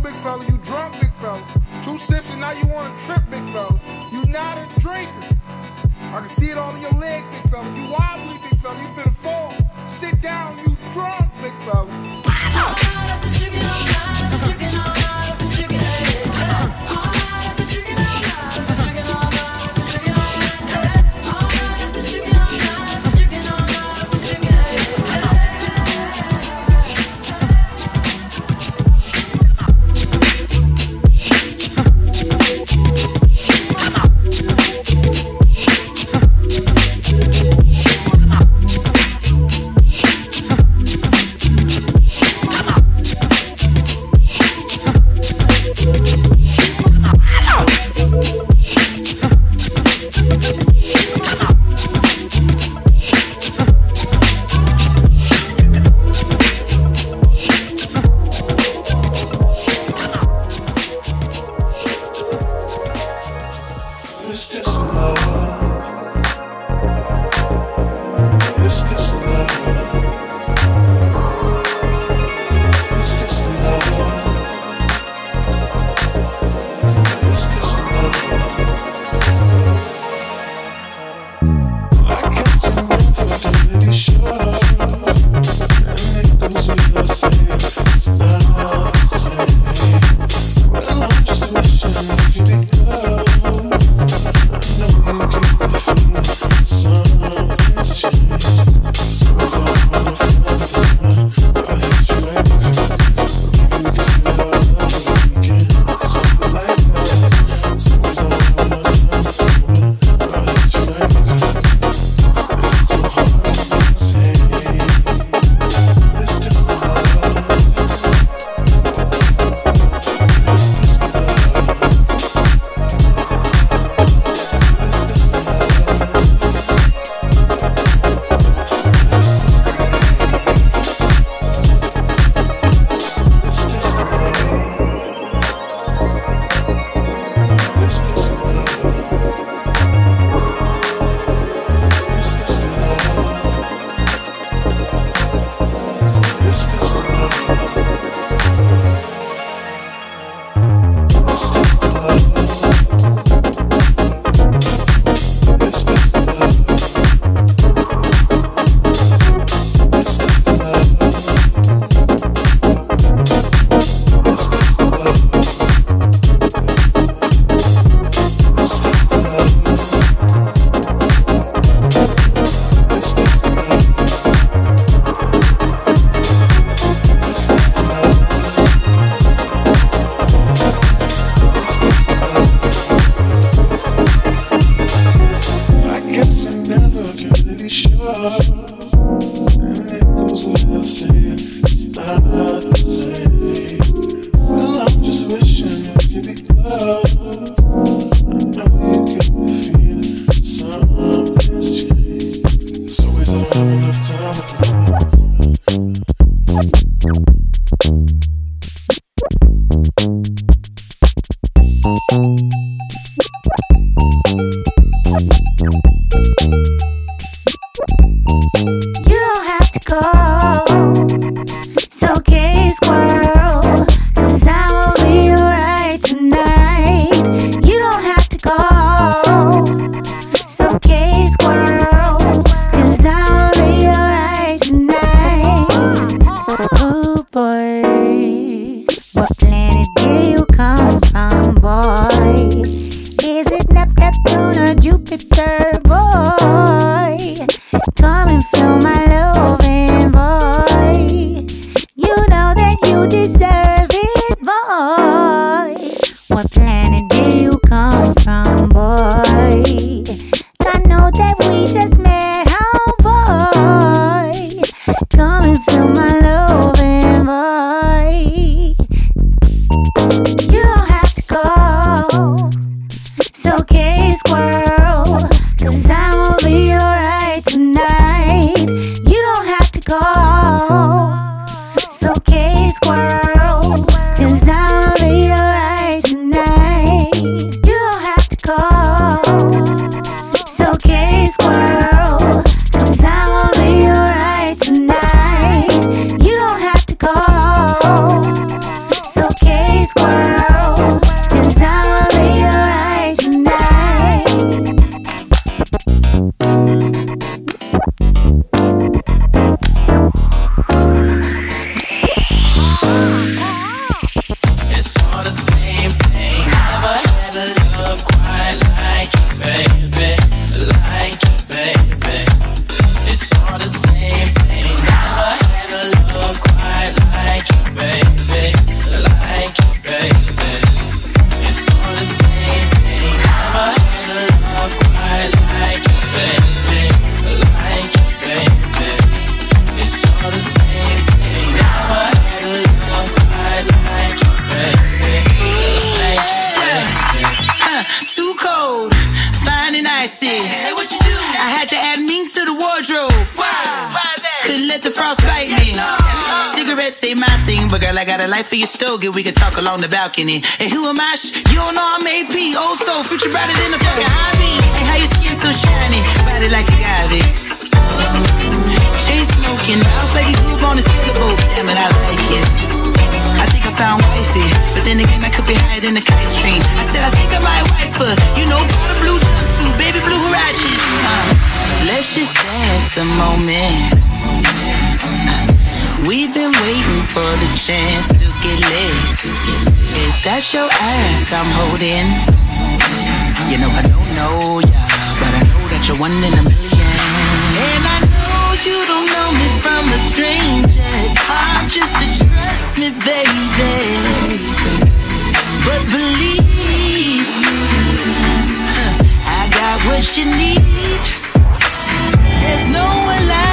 on, big fella. You drunk, big fella. Two sips and now you want to trip, big fella. You not a drinker. I can see it all in your leg, big fella. You wobbly, big fella. You finna fall. Sit down, you drunk, big fella. squad. We can talk along the balcony. And who am I? Sh- You don't know I'm AP. Oh, so future brighter than the fucking hobby. And how your skin so shiny, body like a agave. Chain smoking, mouth like a group on a sailboat. Damn it, I like it. I think I found wifey, but then again I could be higher than the kite string. I said I think I might wife her. You know, the blue jumpsuit, baby blue ratchets. Uh, let's just dance a moment. We've been waiting for the chance to get lit. Is that your ass I'm holding? You know I don't know ya, but I know that you're one in a million. And I know you don't know me from a stranger. It's hard just to trust me, baby. But believe I got what you need. There's no one like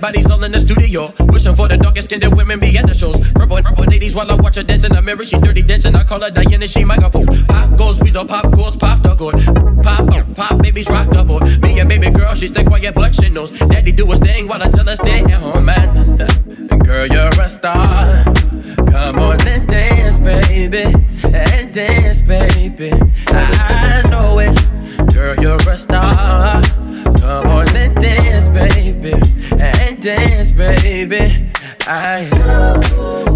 bodies all in the studio. Wishing for the darkest skinned women be at the shows. Purple, and purple ladies while I watch her dance in the mirror. She dirty dancing. I call her Diana. She my couple. Pop goes weasel, pop goes pop the good. Pop, pop, pop, babies rock the boat. Me and baby girl, she stay quiet but she knows. Daddy do his thing while I tell her stay at home, man. Girl, you're a star. Come on and dance, baby. And dance, baby. I know it. Girl, you're a star. Come on and dance, baby. And dance, baby. I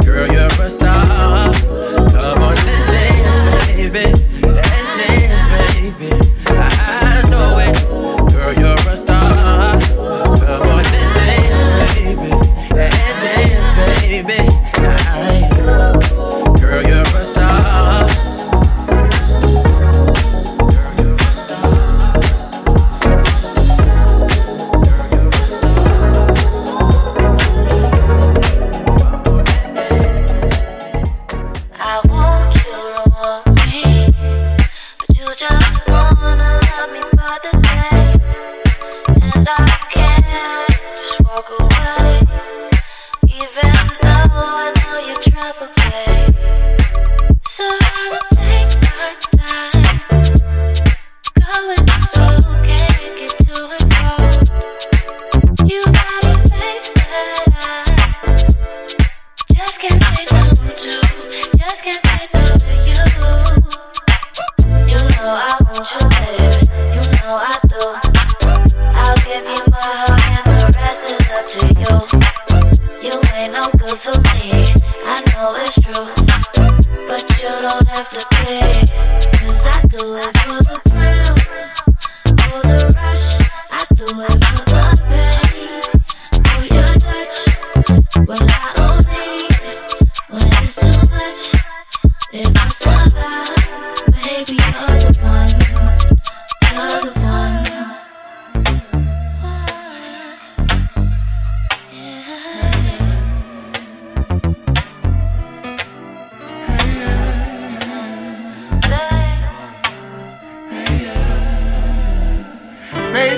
Girl, you're a star. Come on and dance, baby. And dance, baby. I know it. Girl, you're a star. Come on and dance, baby. And dance, baby. Just wanna love me for the day,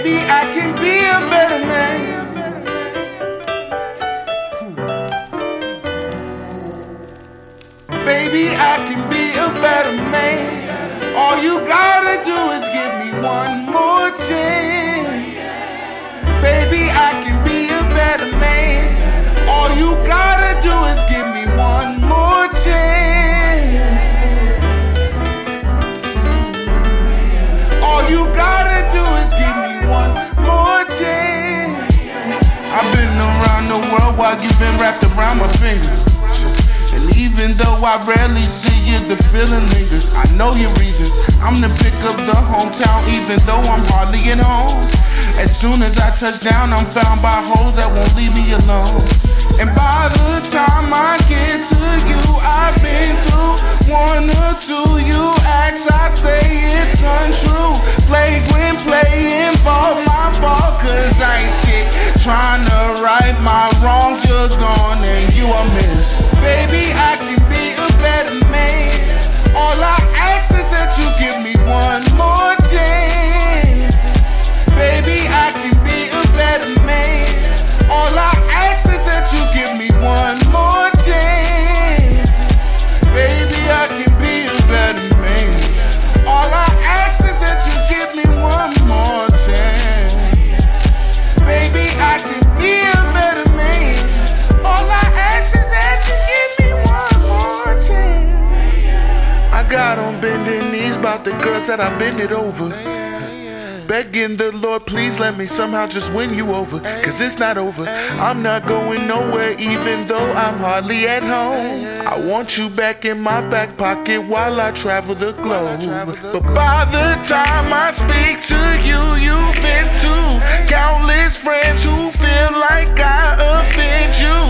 Baby, I while you've been wrapped around my fingers. And even though I rarely see you, the feeling lingers. I know your reasons. I'm the pick of the hometown, even though I'm hardly at home. As soon as I touch down, I'm found by hoes that won't leave me alone. And by the time I get to you, I've been through one or two. You acts, I say it's untrue. Flagrant play involve my fault, cause I ain't shit. Trying to right my wrongs, you're gone and you are missed. Baby, I can be a better man. Somehow just win you over. Cause it's not over. I'm not going nowhere, even though I'm hardly at home. I want you back in my back pocket while I travel the globe. But by the time I speak to you, you've been to countless friends who feel like I offend you.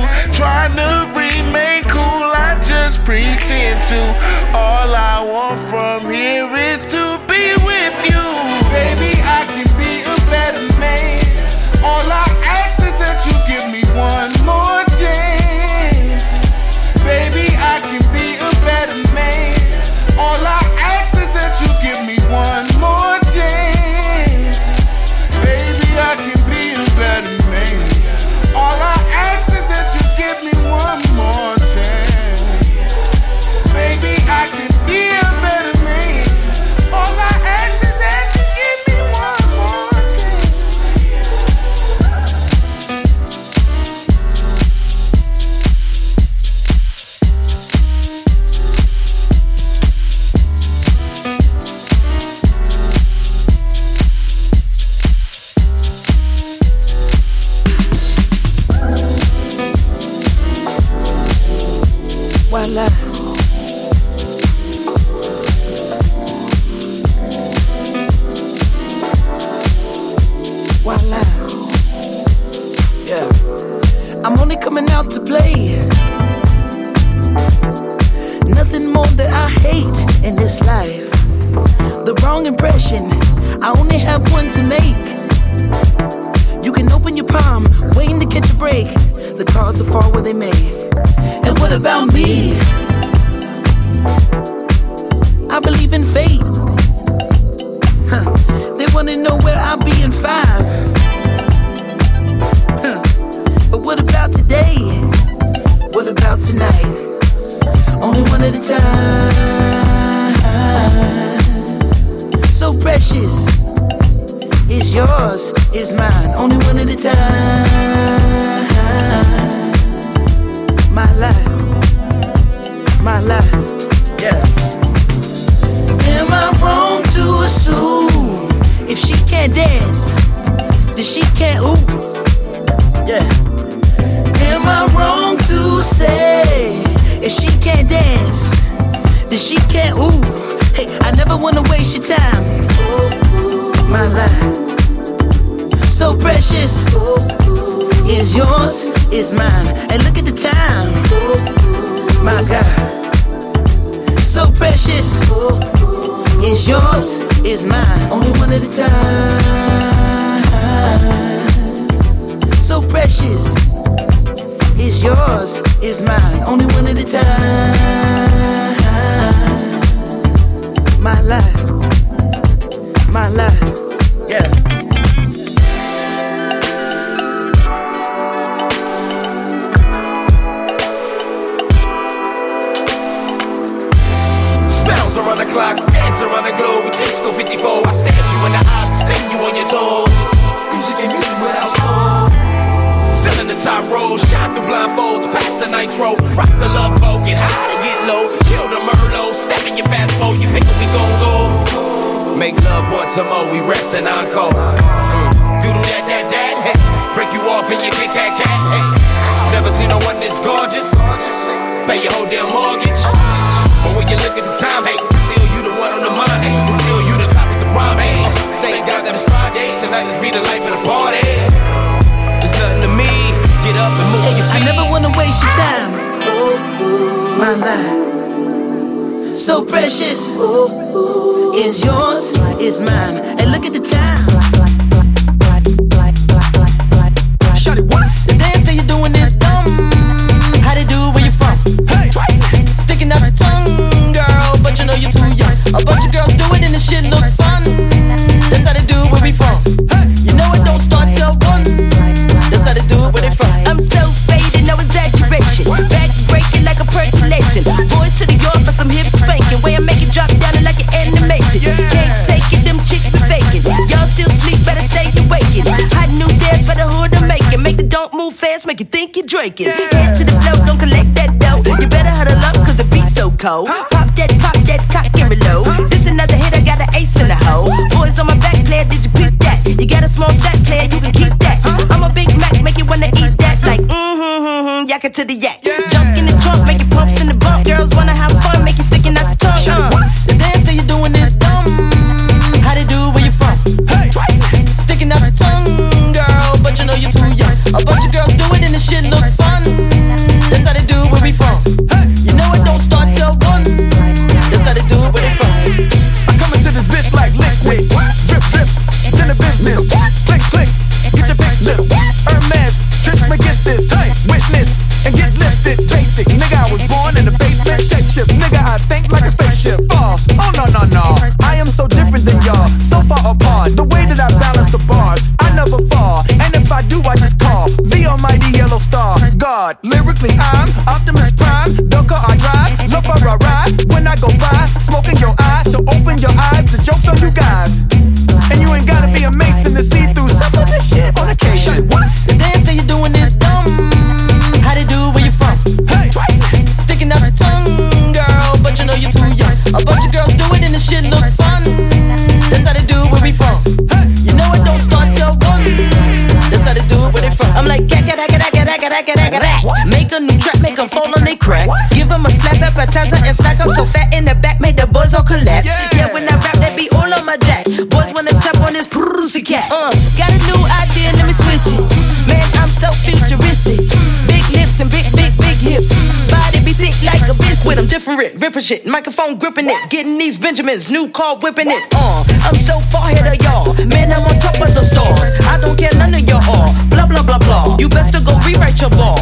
Trying to remain cool, I just pretend to. All I want from here is to I believe in fate. Huh. They wanna know where I'll be in five. Huh. But what about today? What about tonight? Only one at a time. So precious. Is yours, is mine. Only one at a time. My life, my life, can't dance, then she can't ooh? Yeah. Am I wrong to say if she can't dance, then she can't ooh? Hey, I never wanna waste your time. My life, so precious is yours, is mine. And look at the time, my God, so precious is yours, is mine. Only one at a time. So precious is yours, is mine. Only one at a time. My life, my life, around the globe with Disco 54. I stare you in the eyes, spin you on your toes. Music and music without soul. Filling the top row, shine through blindfolds, past the nitro. Rock the love boat, get high to get low. Kill the Merlot, step in your fast mode, you pick up, gon' go. Make love once a more, we rest and encore. Mm. Do that, that, that, hey. Break you off and you kick that cat. Hey, never seen no one this gorgeous. Pay your whole damn mortgage. But when you look at the time, hey, still one on the mind. Hey, still you the top of the prime. Hey, thank God that it's Friday. Tonight, let's be the life of the party. There's nothing to me. Get up and move your I never wanna waste your time. My life, so precious, is yours, is mine. And look at the time. Shawty, what? The dance that you're doing is drinking. Head to the flow, don't collect that dough. You better huddle up, cause the beat's so cold. Witness and get lifted. Basic, nigga, I was born in the basement. Shape shift, nigga, I think like a spaceship. False, oh no, no, Make a new track, make make 'em fall on they crack. Give 'em a slap appetizer and stack 'em so fat in the back, make the boys all collapse. Yeah, when I rap, that be all on my jack. Boys wanna tap on this pussy cat. Uh, got a new idea, let me switch it. Man, I'm so futuristic. Big lips and big, big, big hips. Body be thick like a biscuit. I'm different, ripping shit. Microphone gripping it. Getting these Benjamins. New car whipping it. Uh, I'm so far ahead of y'all. Man, I'm on top of the stars. I don't care none of y'all. Blah, blah, blah, blah. You best to go rewrite your ball.